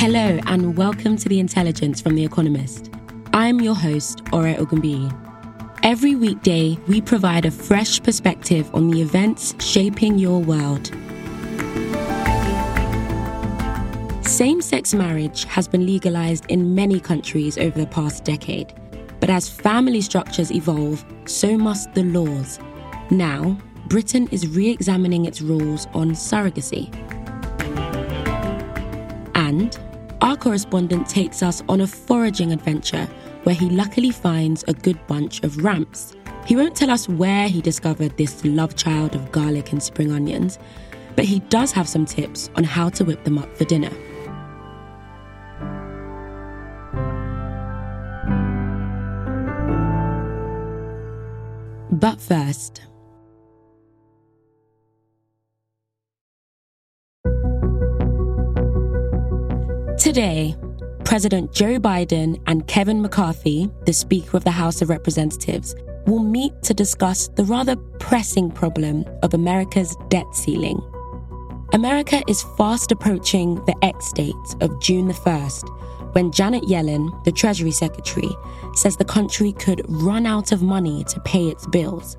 Hello, and welcome to The Intelligence from The Economist. I'm your host, Ore Ogunbiyi. Every weekday, we provide a fresh perspective on the events shaping your world. Same sex marriage has been legalized in many countries over the past decade. But as family structures evolve, so must the laws. Now, Britain is re examining its rules on surrogacy. And our correspondent takes us on a foraging adventure where he luckily finds a good bunch of ramps. He won't tell us where he discovered this love child of garlic and spring onions, but he does have some tips on how to whip them up for dinner. But first, Today, President Joe Biden and Kevin McCarthy, the Speaker of the House of Representatives, will meet to discuss the rather pressing problem of America's debt ceiling. America is fast approaching the X date of June the 1st, when Janet Yellen, the Treasury Secretary, says the country could run out of money to pay its bills.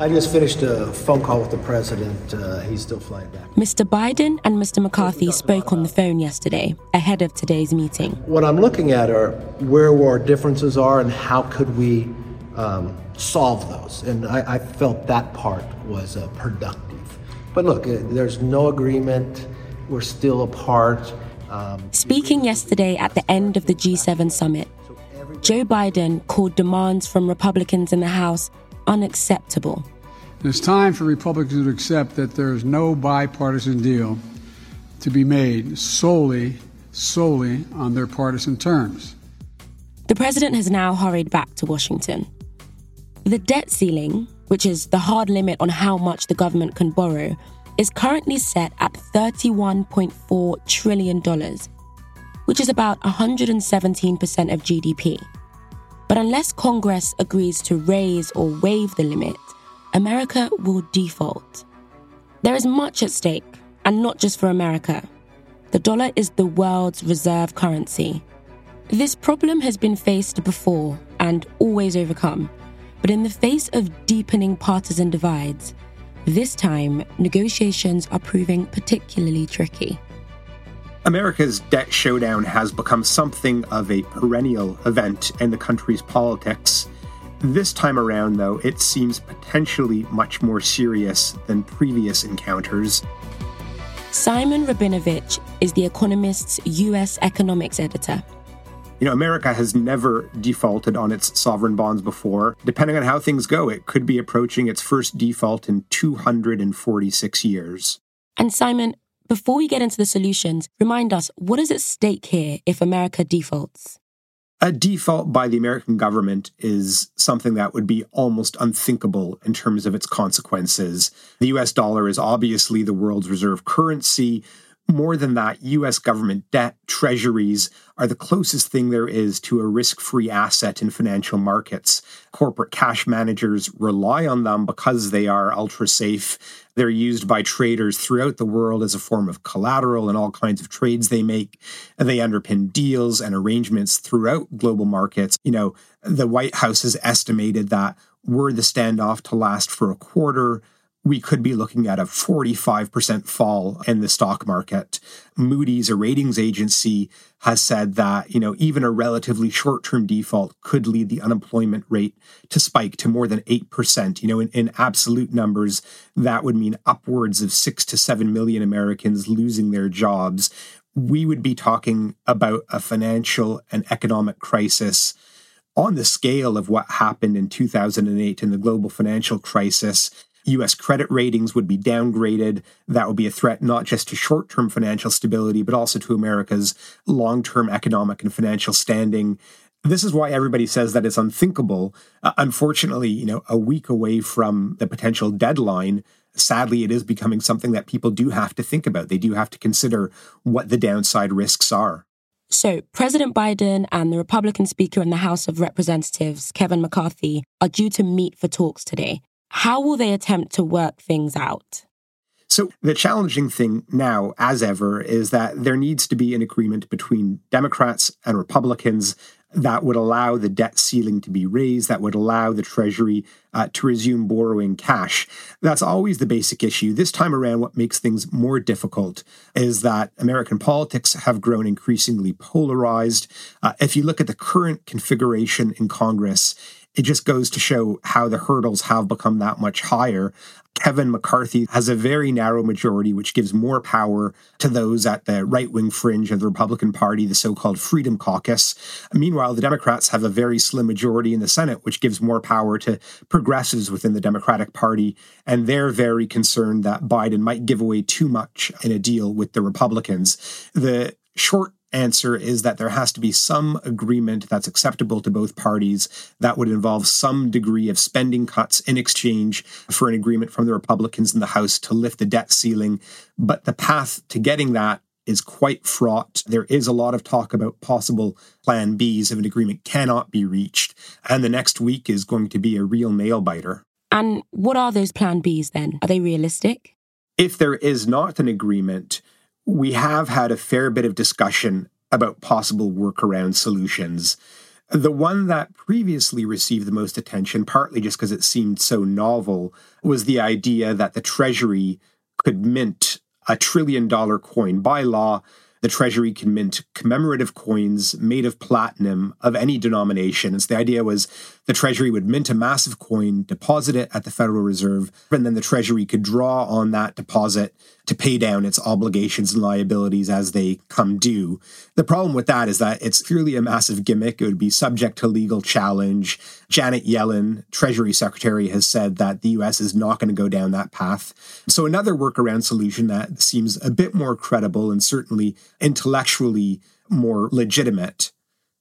I just finished a phone call with the president. Uh, he's still flying back. Mr. Biden and Mr. McCarthy spoke on the phone yesterday, ahead of today's meeting. What I'm looking at are where our differences are and how could we um, solve those. And I, I, felt that part was uh, productive. But look, uh, there's no agreement. We're still apart. Um, Speaking yesterday at the end of the G7 summit, Joe Biden called demands from Republicans in the House unacceptable. It's time for Republicans to accept that there is no bipartisan deal to be made solely, solely on their partisan terms. The president has now hurried back to Washington. The debt ceiling, which is the hard limit on how much the government can borrow, is currently set at $31.4 trillion, which is about 117% of GDP. But unless Congress agrees to raise or waive the limit, America will default. There is much at stake, and not just for America. The dollar is the world's reserve currency. This problem has been faced before and always overcome. But in the face of deepening partisan divides, this time negotiations are proving particularly tricky. America's debt showdown has become something of a perennial event in the country's politics. This time around, though, it seems potentially much more serious than previous encounters. Simon Rabinovitch is The Economist's US economics editor. You know, America has never defaulted on its sovereign bonds before. Depending on how things go, it could be approaching its first default in 246 years. And Simon, before we get into the solutions, remind us what is at stake here if America defaults? A default by the American government is something that would be almost unthinkable in terms of its consequences. The US dollar is obviously the world's reserve currency. More than that, US government debt, treasuries are the closest thing there is to a risk free asset in financial markets. Corporate cash managers rely on them because they are ultra safe. They're used by traders throughout the world as a form of collateral in all kinds of trades they make. And they underpin deals and arrangements throughout global markets. You know, the White House has estimated that were the standoff to last for a quarter, we could be looking at a 45% fall in the stock market. Moody's, a ratings agency, has said that, you know, even a relatively short-term default could lead the unemployment rate to spike to more than 8%. You know, in, in absolute numbers, that would mean upwards of six to seven million Americans losing their jobs. We would be talking about a financial and economic crisis on the scale of what happened in 2008 in the global financial crisis US credit ratings would be downgraded. That would be a threat not just to short term financial stability, but also to America's long term economic and financial standing. This is why everybody says that it's unthinkable. Uh, unfortunately, you know, a week away from the potential deadline, sadly, it is becoming something that people do have to think about. They do have to consider what the downside risks are. So, President Biden and the Republican Speaker in the House of Representatives, Kevin McCarthy, are due to meet for talks today. How will they attempt to work things out? So, the challenging thing now, as ever, is that there needs to be an agreement between Democrats and Republicans that would allow the debt ceiling to be raised, that would allow the Treasury uh, to resume borrowing cash. That's always the basic issue. This time around, what makes things more difficult is that American politics have grown increasingly polarized. Uh, if you look at the current configuration in Congress, it just goes to show how the hurdles have become that much higher. Kevin McCarthy has a very narrow majority, which gives more power to those at the right wing fringe of the Republican Party, the so called Freedom Caucus. Meanwhile, the Democrats have a very slim majority in the Senate, which gives more power to progressives within the Democratic Party. And they're very concerned that Biden might give away too much in a deal with the Republicans. The short answer is that there has to be some agreement that's acceptable to both parties that would involve some degree of spending cuts in exchange for an agreement from the Republicans in the House to lift the debt ceiling. But the path to getting that is quite fraught. There is a lot of talk about possible plan Bs if an agreement cannot be reached. And the next week is going to be a real nail biter. And what are those plan Bs then? Are they realistic? If there is not an agreement, we have had a fair bit of discussion about possible workaround solutions. The one that previously received the most attention, partly just because it seemed so novel, was the idea that the Treasury could mint a trillion dollar coin by law the Treasury can mint commemorative coins made of platinum of any denomination. And so the idea was the Treasury would mint a massive coin, deposit it at the Federal Reserve, and then the Treasury could draw on that deposit to pay down its obligations and liabilities as they come due. The problem with that is that it's purely a massive gimmick. It would be subject to legal challenge. Janet Yellen, Treasury Secretary, has said that the US is not going to go down that path. So, another workaround solution that seems a bit more credible and certainly intellectually more legitimate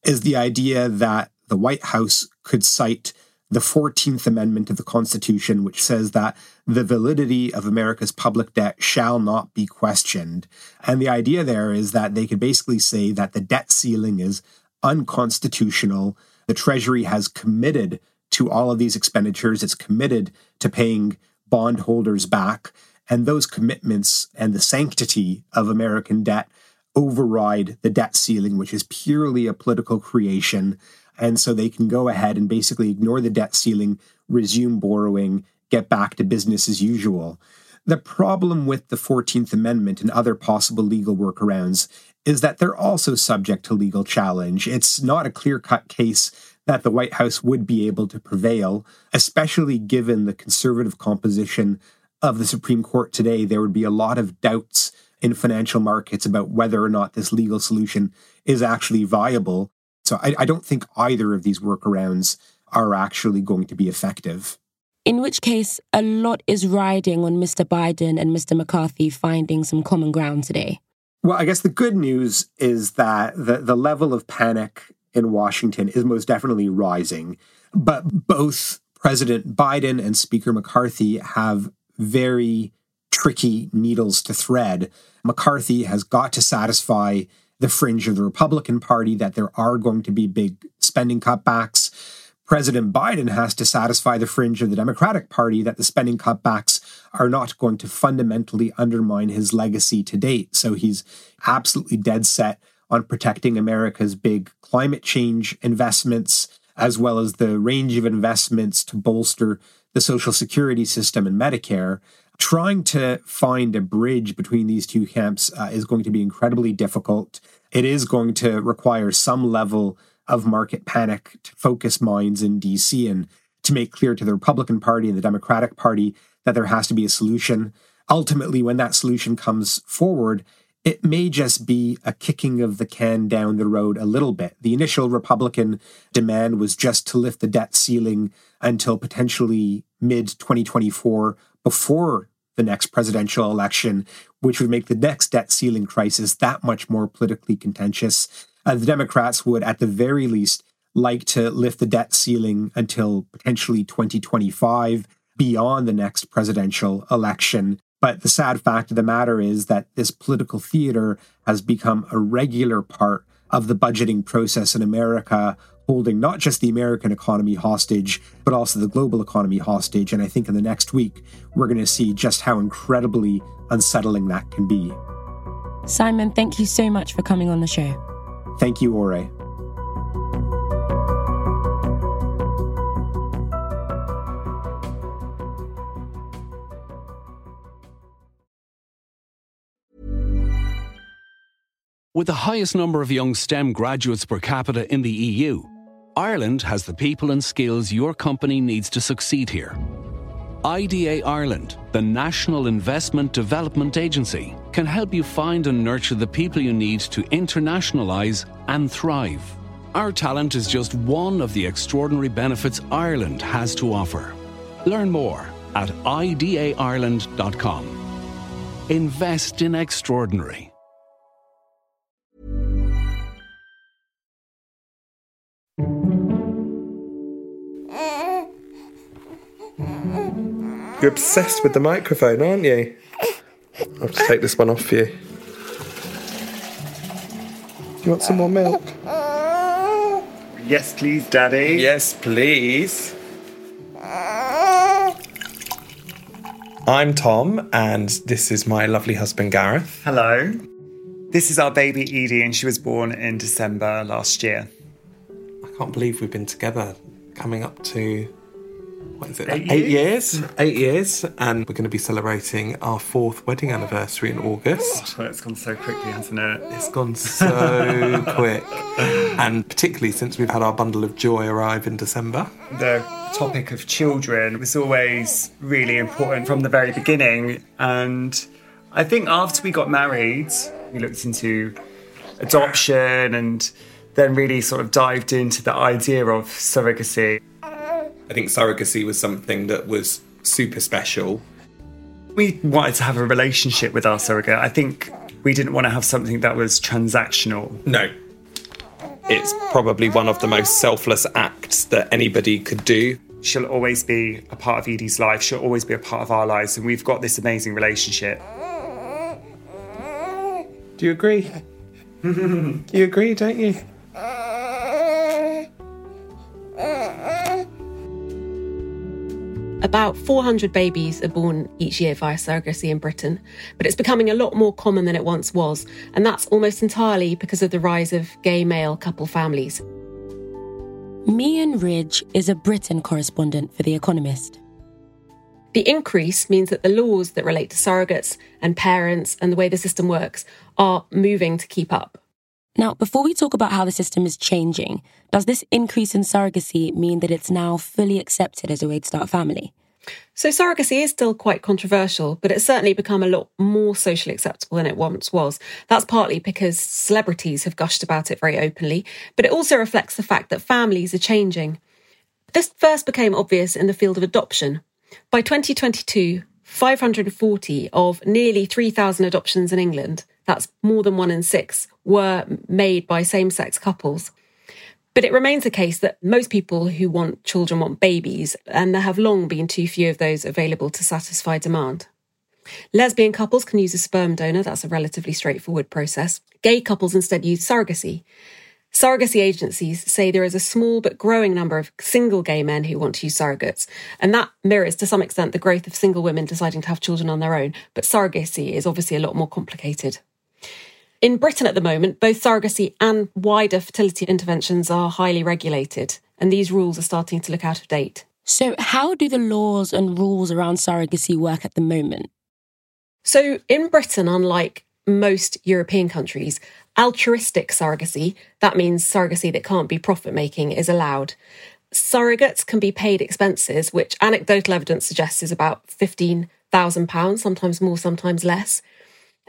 is the idea that the White House could cite the 14th Amendment of the Constitution, which says that the validity of America's public debt shall not be questioned. And the idea there is that they could basically say that the debt ceiling is unconstitutional. The Treasury has committed to all of these expenditures, it's committed to paying bondholders back. And those commitments and the sanctity of American debt override the debt ceiling, which is purely a political creation. And so they can go ahead and basically ignore the debt ceiling, resume borrowing, get back to business as usual. The problem with the 14th Amendment and other possible legal workarounds is that they're also subject to legal challenge. It's not a clear cut case that the White House would be able to prevail, especially given the conservative composition of the Supreme Court today. There would be a lot of doubts in financial markets about whether or not this legal solution is actually viable. So I, I don't think either of these workarounds are actually going to be effective. In which case, a lot is riding on Mr. Biden and Mr. McCarthy finding some common ground today. Well, I guess the good news is that the, the level of panic in Washington is most definitely rising. But both President Biden and Speaker McCarthy have very tricky needles to thread. McCarthy has got to satisfy the fringe of the Republican Party that there are going to be big spending cutbacks. President Biden has to satisfy the fringe of the Democratic Party that the spending cutbacks are not going to fundamentally undermine his legacy to date. So he's absolutely dead set on protecting America's big climate change investments, as well as the range of investments to bolster the Social Security system and Medicare trying to find a bridge between these two camps uh, is going to be incredibly difficult. It is going to require some level of market panic to focus minds in DC and to make clear to the Republican Party and the Democratic Party that there has to be a solution. Ultimately, when that solution comes forward, it may just be a kicking of the can down the road a little bit. The initial Republican demand was just to lift the debt ceiling until potentially mid 2024 before the next presidential election, which would make the next debt ceiling crisis that much more politically contentious. Uh, the Democrats would, at the very least, like to lift the debt ceiling until potentially 2025, beyond the next presidential election. But the sad fact of the matter is that this political theater has become a regular part of the budgeting process in America, holding not just the American economy hostage, but also the global economy hostage. And I think in the next week, we're going to see just how incredibly unsettling that can be. Simon, thank you so much for coming on the show. Thank you, Ore. With the highest number of young STEM graduates per capita in the EU, Ireland has the people and skills your company needs to succeed here. IDA Ireland, the National Investment Development Agency, can help you find and nurture the people you need to internationalise and thrive. Our talent is just one of the extraordinary benefits Ireland has to offer. Learn more at idaireland.com. Invest in extraordinary. You're obsessed with the microphone, aren't you? I'll just take this one off for you. Do you want some more milk? Yes, please, Daddy. Yes, please. I'm Tom, and this is my lovely husband Gareth. Hello. This is our baby Edie, and she was born in December last year. I can't believe we've been together coming up to what is it? Eight Eight years. Eight years, and we're going to be celebrating our fourth wedding anniversary in August. Oh, well, it's gone so quickly, hasn't it? It's gone so quick, and particularly since we've had our bundle of joy arrive in December. The topic of children was always really important from the very beginning, and I think after we got married, we looked into adoption and then really sort of dived into the idea of surrogacy. I think surrogacy was something that was super special. We wanted to have a relationship with our surrogate. I think we didn't want to have something that was transactional. No. It's probably one of the most selfless acts that anybody could do. She'll always be a part of Edie's life. She'll always be a part of our lives, and we've got this amazing relationship. Do you agree? you agree, don't you? About 400 babies are born each year via surrogacy in Britain, but it's becoming a lot more common than it once was, and that's almost entirely because of the rise of gay male couple families. Mian Ridge is a Britain correspondent for The Economist. The increase means that the laws that relate to surrogates and parents and the way the system works are moving to keep up. Now, before we talk about how the system is changing, does this increase in surrogacy mean that it's now fully accepted as a way to start a family? So, surrogacy is still quite controversial, but it's certainly become a lot more socially acceptable than it once was. That's partly because celebrities have gushed about it very openly, but it also reflects the fact that families are changing. This first became obvious in the field of adoption. By 2022, 540 of nearly 3,000 adoptions in England, that's more than one in six, were made by same sex couples. But it remains the case that most people who want children want babies, and there have long been too few of those available to satisfy demand. Lesbian couples can use a sperm donor, that's a relatively straightforward process. Gay couples instead use surrogacy. Surrogacy agencies say there is a small but growing number of single gay men who want to use surrogates, and that mirrors to some extent the growth of single women deciding to have children on their own. But surrogacy is obviously a lot more complicated. In Britain at the moment, both surrogacy and wider fertility interventions are highly regulated, and these rules are starting to look out of date. So, how do the laws and rules around surrogacy work at the moment? So, in Britain, unlike most European countries, altruistic surrogacy, that means surrogacy that can't be profit making, is allowed. Surrogates can be paid expenses, which anecdotal evidence suggests is about £15,000, sometimes more, sometimes less.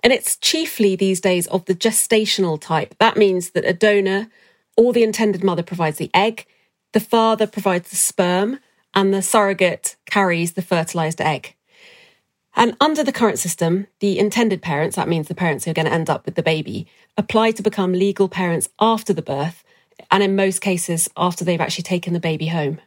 And it's chiefly these days of the gestational type. That means that a donor or the intended mother provides the egg, the father provides the sperm, and the surrogate carries the fertilized egg. And under the current system, the intended parents, that means the parents who are going to end up with the baby, apply to become legal parents after the birth, and in most cases, after they've actually taken the baby home.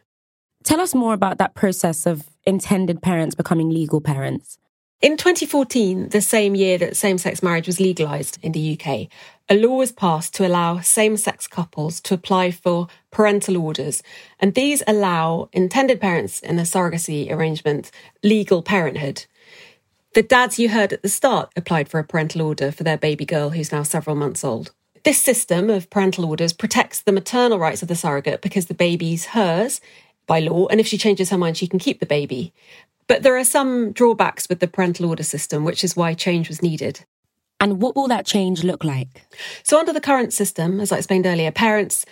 Tell us more about that process of intended parents becoming legal parents. In 2014, the same year that same sex marriage was legalised in the UK, a law was passed to allow same sex couples to apply for parental orders. And these allow intended parents in a surrogacy arrangement legal parenthood. The dads you heard at the start applied for a parental order for their baby girl who's now several months old. This system of parental orders protects the maternal rights of the surrogate because the baby's hers by law, and if she changes her mind, she can keep the baby. But there are some drawbacks with the parental order system, which is why change was needed. And what will that change look like? So, under the current system, as I explained earlier, parents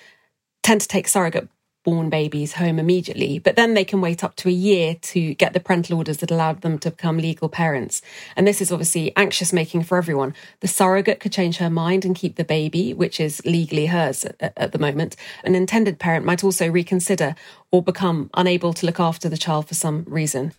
tend to take surrogate born babies home immediately, but then they can wait up to a year to get the parental orders that allow them to become legal parents. And this is obviously anxious making for everyone. The surrogate could change her mind and keep the baby, which is legally hers at, at the moment. An intended parent might also reconsider or become unable to look after the child for some reason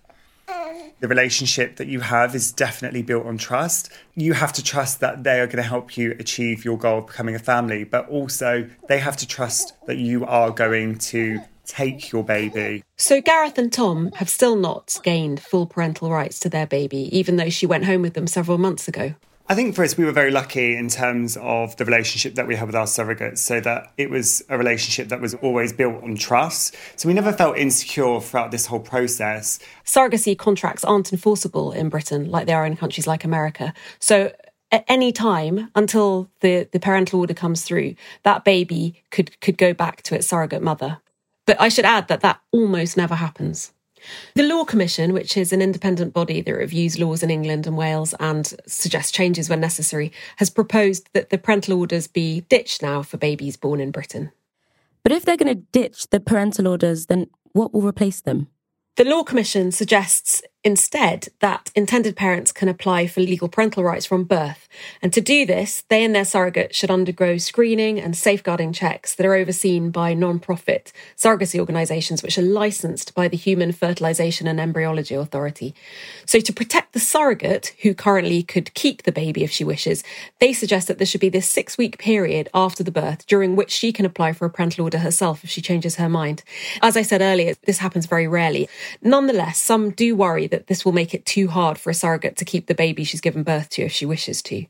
the relationship that you have is definitely built on trust. You have to trust that they are going to help you achieve your goal of becoming a family, but also they have to trust that you are going to take your baby. So Gareth and Tom have still not gained full parental rights to their baby, even though she went home with them several months ago. I think for us, we were very lucky in terms of the relationship that we had with our surrogates, so that it was a relationship that was always built on trust. So we never felt insecure throughout this whole process. Surrogacy contracts aren't enforceable in Britain like they are in countries like America. So at any time until the, the parental order comes through, that baby could, could go back to its surrogate mother. But I should add that that almost never happens. The Law Commission, which is an independent body that reviews laws in England and Wales and suggests changes when necessary, has proposed that the parental orders be ditched now for babies born in Britain. But if they're going to ditch the parental orders, then what will replace them? The Law Commission suggests instead that intended parents can apply for legal parental rights from birth. And to do this, they and their surrogate should undergo screening and safeguarding checks that are overseen by non profit surrogacy organisations which are licensed by the Human Fertilisation and Embryology Authority. So, to protect the surrogate, who currently could keep the baby if she wishes, they suggest that there should be this six week period after the birth during which she can apply for a parental order herself if she changes her mind. As I said earlier, this happens very rarely. Nonetheless, some do worry that this will make it too hard for a surrogate to keep the baby she's given birth to if she wishes to.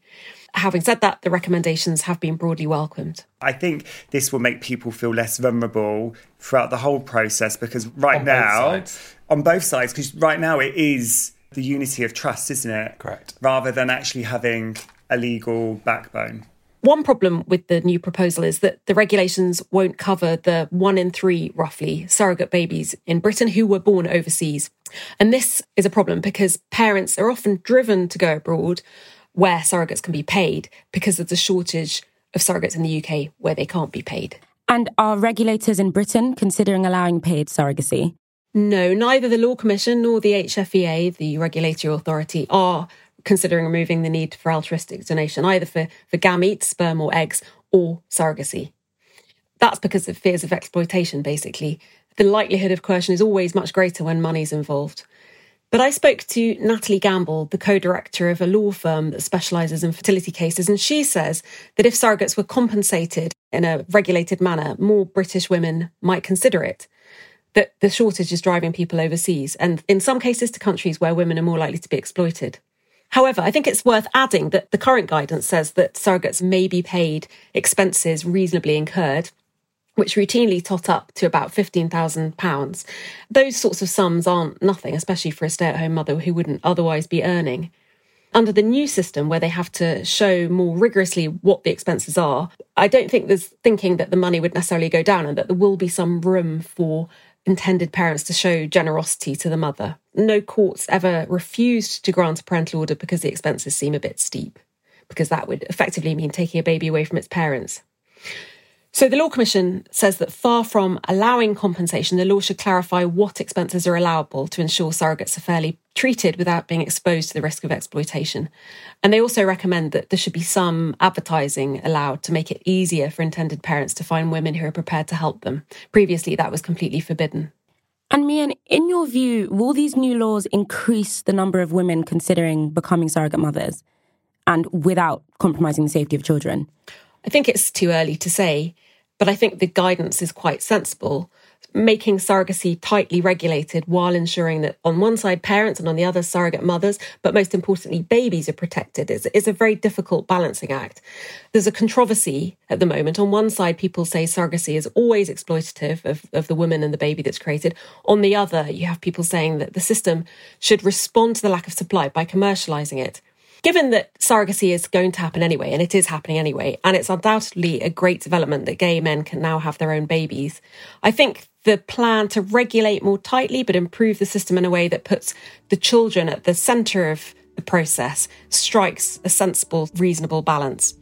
Having said that, the recommendations have been broadly welcomed. I think this will make people feel less vulnerable throughout the whole process because right on now, both on both sides, because right now it is the unity of trust, isn't it? Correct. Rather than actually having a legal backbone. One problem with the new proposal is that the regulations won't cover the one in three, roughly, surrogate babies in Britain who were born overseas. And this is a problem because parents are often driven to go abroad where surrogates can be paid because of the shortage of surrogates in the UK where they can't be paid. And are regulators in Britain considering allowing paid surrogacy? No, neither the Law Commission nor the HFEA, the regulatory authority, are considering removing the need for altruistic donation, either for, for gametes, sperm or eggs, or surrogacy. That's because of fears of exploitation, basically. The likelihood of coercion is always much greater when money's involved. But I spoke to Natalie Gamble, the co director of a law firm that specialises in fertility cases, and she says that if surrogates were compensated in a regulated manner, more British women might consider it. That the shortage is driving people overseas, and in some cases to countries where women are more likely to be exploited. However, I think it's worth adding that the current guidance says that surrogates may be paid expenses reasonably incurred, which routinely tot up to about £15,000. Those sorts of sums aren't nothing, especially for a stay at home mother who wouldn't otherwise be earning. Under the new system, where they have to show more rigorously what the expenses are, I don't think there's thinking that the money would necessarily go down and that there will be some room for intended parents to show generosity to the mother. No courts ever refused to grant a parental order because the expenses seem a bit steep, because that would effectively mean taking a baby away from its parents. So the Law Commission says that far from allowing compensation, the law should clarify what expenses are allowable to ensure surrogates are fairly treated without being exposed to the risk of exploitation. And they also recommend that there should be some advertising allowed to make it easier for intended parents to find women who are prepared to help them. Previously, that was completely forbidden. And Mian, in your view, will these new laws increase the number of women considering becoming surrogate mothers and without compromising the safety of children? I think it's too early to say, but I think the guidance is quite sensible making surrogacy tightly regulated while ensuring that on one side parents and on the other surrogate mothers, but most importantly babies are protected is, is a very difficult balancing act. There's a controversy at the moment. On one side, people say surrogacy is always exploitative of, of the woman and the baby that's created. On the other, you have people saying that the system should respond to the lack of supply by commercializing it given that surrogacy is going to happen anyway, and it is happening anyway, and it's undoubtedly a great development that gay men can now have their own babies, I think the plan to regulate more tightly but improve the system in a way that puts the children at the centre of the process strikes a sensible, reasonable balance.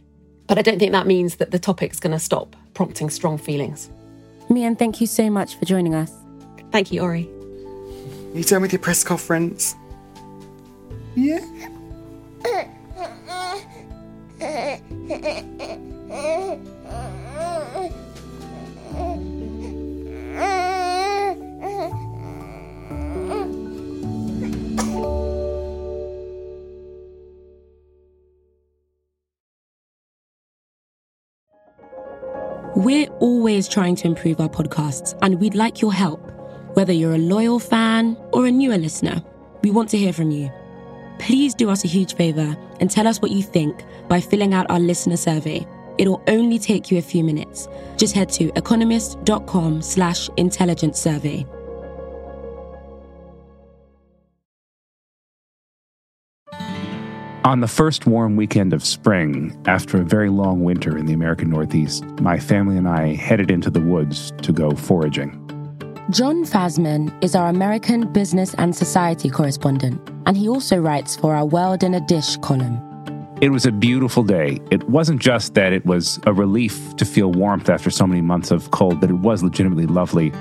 But I don't think that means that the topic's going to stop prompting strong feelings. Mian, thank you so much for joining us. Thank you, Ore. You done with your press conference? Yeah. We're always trying to improve our podcasts, and we'd like your help. Whether you're a loyal fan or a newer listener, we want to hear from you. Please do us a huge favor and tell us what you think by filling out our listener survey. It'll only take you a few minutes. Just head to economist.com slash intelligence survey. On the first warm weekend of spring, after a very long winter in the American Northeast, my family and I headed into the woods to go foraging. John Fasman is our American business and society correspondent, and he also writes for our World in a Dish column. It was a beautiful day. It wasn't just that it was a relief to feel warmth after so many months of cold, but it was legitimately lovely.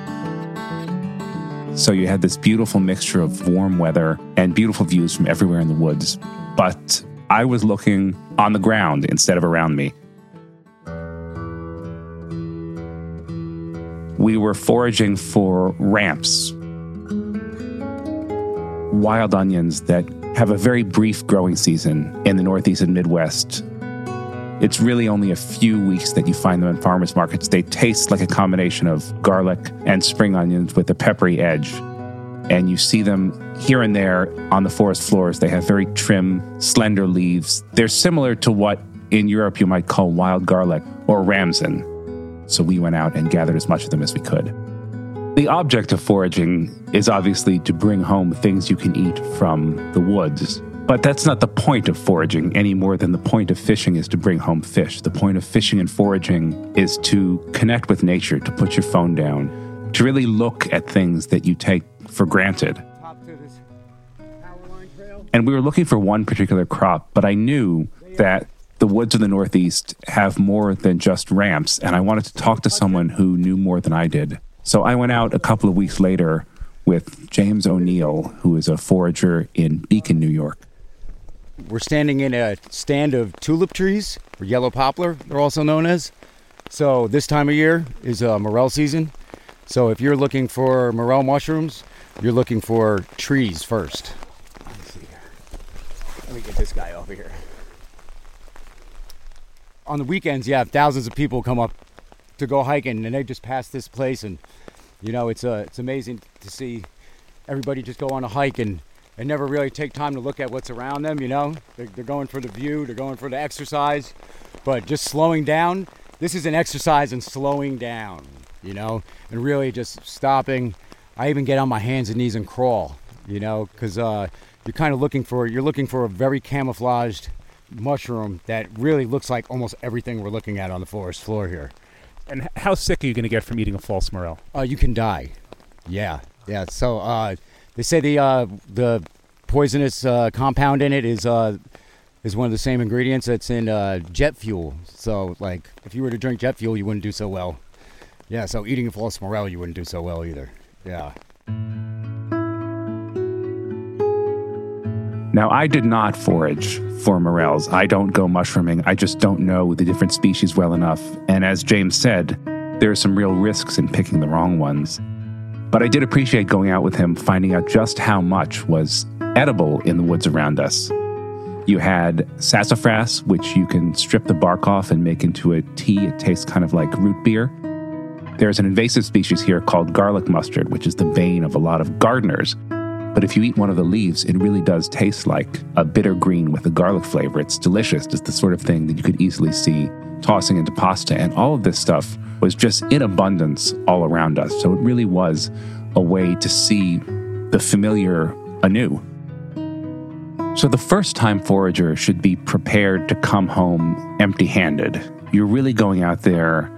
So you had this beautiful mixture of warm weather and beautiful views from everywhere in the woods. But I was looking on the ground instead of around me. We were foraging for ramps, wild onions that have a very brief growing season in the Northeast and Midwest. It's really only a few weeks that you find them in farmers markets. They taste like a combination of garlic and spring onions with a peppery edge. And you see them here and there on the forest floors. They have very trim, slender leaves. They're similar to what in Europe you might call wild garlic or ramson. So we went out and gathered as much of them as we could. The object of foraging is obviously to bring home things you can eat from the woods. But that's not the point of foraging any more than the point of fishing is to bring home fish. The point of fishing and foraging is to connect with nature, to put your phone down, to really look at things that you take for granted. And we were looking for one particular crop, but I knew that the woods of the Northeast have more than just ramps, and I wanted to talk to someone who knew more than I did. So I went out a couple of weeks later with James O'Neill, who is a forager in Beacon, New York. We're standing in a stand of tulip trees, or yellow poplar, they're also known as. So this time of year is uh, morel season. So if you're looking for morel mushrooms, you're looking for trees first. Let me see. Let me get this guy over here. On the weekends, yeah, thousands of people come up to go hiking, and they just pass this place, and you know, it's uh, it's amazing to see everybody just go on a hike and and never really take time to look at what's around them. You know, they're, they're going for the view, they're going for the exercise, but just slowing down. This is an exercise in slowing down. You know, and really just stopping. I even get on my hands and knees and crawl. You know, because uh, you're kind of looking for you're looking for a very camouflaged mushroom that really looks like almost everything we're looking at on the forest floor here. And how sick are you going to get from eating a false morel? Uh, you can die. Yeah, yeah. So uh, they say the uh, the poisonous uh, compound in it is uh, is one of the same ingredients that's in uh, jet fuel. So like, if you were to drink jet fuel, you wouldn't do so well. Yeah. So eating a false morel, you wouldn't do so well either. Yeah. Now, I did not forage for morels. I don't go mushrooming. I just don't know the different species well enough. And as James said, there are some real risks in picking the wrong ones. But I did appreciate going out with him, finding out just how much was edible in the woods around us. You had sassafras, which you can strip the bark off and make into a tea. It tastes kind of like root beer. There's an invasive species here called garlic mustard, which is the bane of a lot of gardeners. But if you eat one of the leaves, it really does taste like a bitter green with a garlic flavor. It's delicious. It's the sort of thing that you could easily see tossing into pasta. And all of this stuff was just in abundance all around us. So it really was a way to see the familiar anew. So the first time forager should be prepared to come home empty handed. You're really going out there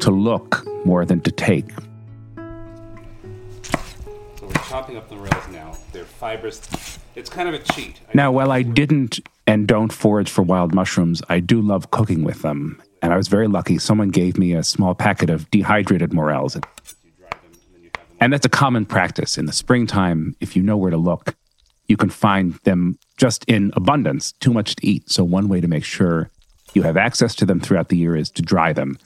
to look more than to take. So chopping up the rails now. They're fibrous. It's kind of a cheat. Now, while I didn't and don't forage for wild mushrooms, I do love cooking with them. And I was very lucky. Someone gave me a small packet of dehydrated morels. And that's a common practice. In the springtime, if you know where to look, you can find them just in abundance, too much to eat. So, one way to make sure you have access to them throughout the year is to dry them.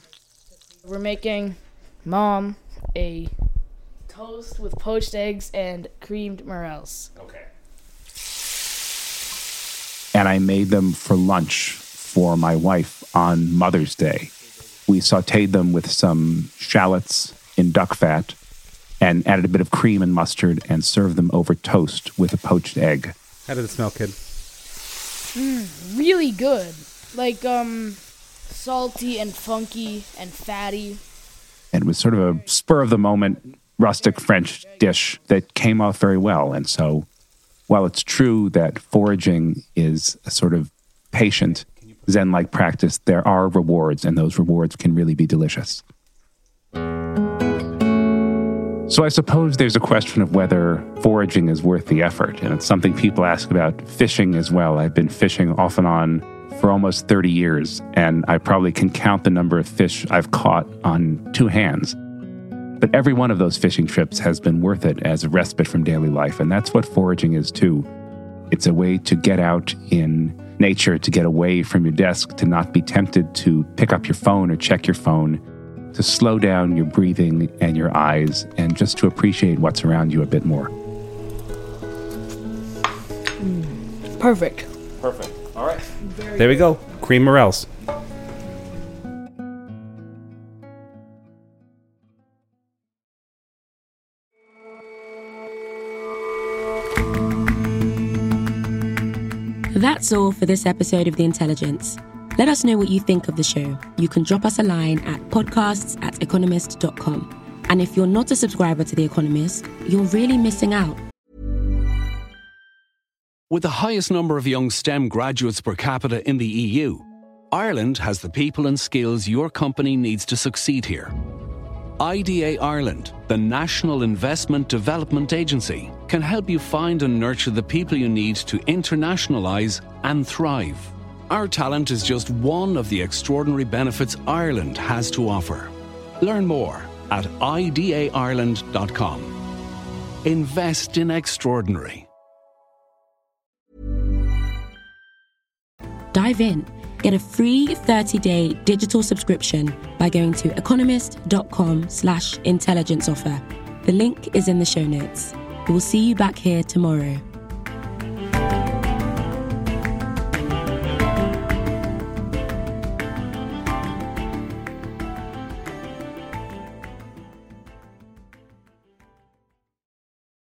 We're making mom a toast with poached eggs and creamed morels. Okay. And I made them for lunch for my wife on Mother's Day. We sauteed them with some shallots in duck fat and added a bit of cream and mustard and served them over toast with a poached egg. How did it smell, kid? Mm, really good. Like, um, salty and funky and fatty. And it was sort of a spur of the moment rustic French dish that came off very well. And so, while it's true that foraging is a sort of patient, Zen like practice, there are rewards, and those rewards can really be delicious. So I suppose there's a question of whether foraging is worth the effort. And it's something people ask about fishing as well. I've been fishing off and on for almost 30 years, and I probably can count the number of fish I've caught on two hands. But every one of those fishing trips has been worth it as a respite from daily life. And that's what foraging is too. It's a way to get out in nature, to get away from your desk, to not be tempted to pick up your phone or check your phone to slow down your breathing and your eyes and just to appreciate what's around you a bit more. Perfect. Perfect. All right. There we go. Cream morels. That's all for this episode of The Intelligence. Let us know what you think of the show. You can drop us a line at podcasts at economist.com. And if you're not a subscriber to The Economist, you're really missing out. With the highest number of young STEM graduates per capita in the EU, Ireland has the people and skills your company needs to succeed here. IDA Ireland, the National Investment Development Agency, can help you find and nurture the people you need to internationalise and thrive. Our talent is just one of the extraordinary benefits Ireland has to offer. Learn more at idaireland.com. Invest in extraordinary. Dive in. Get a free 30-day digital subscription by going to economist.com slash intelligence offer. The link is in the show notes. We will see you back here tomorrow.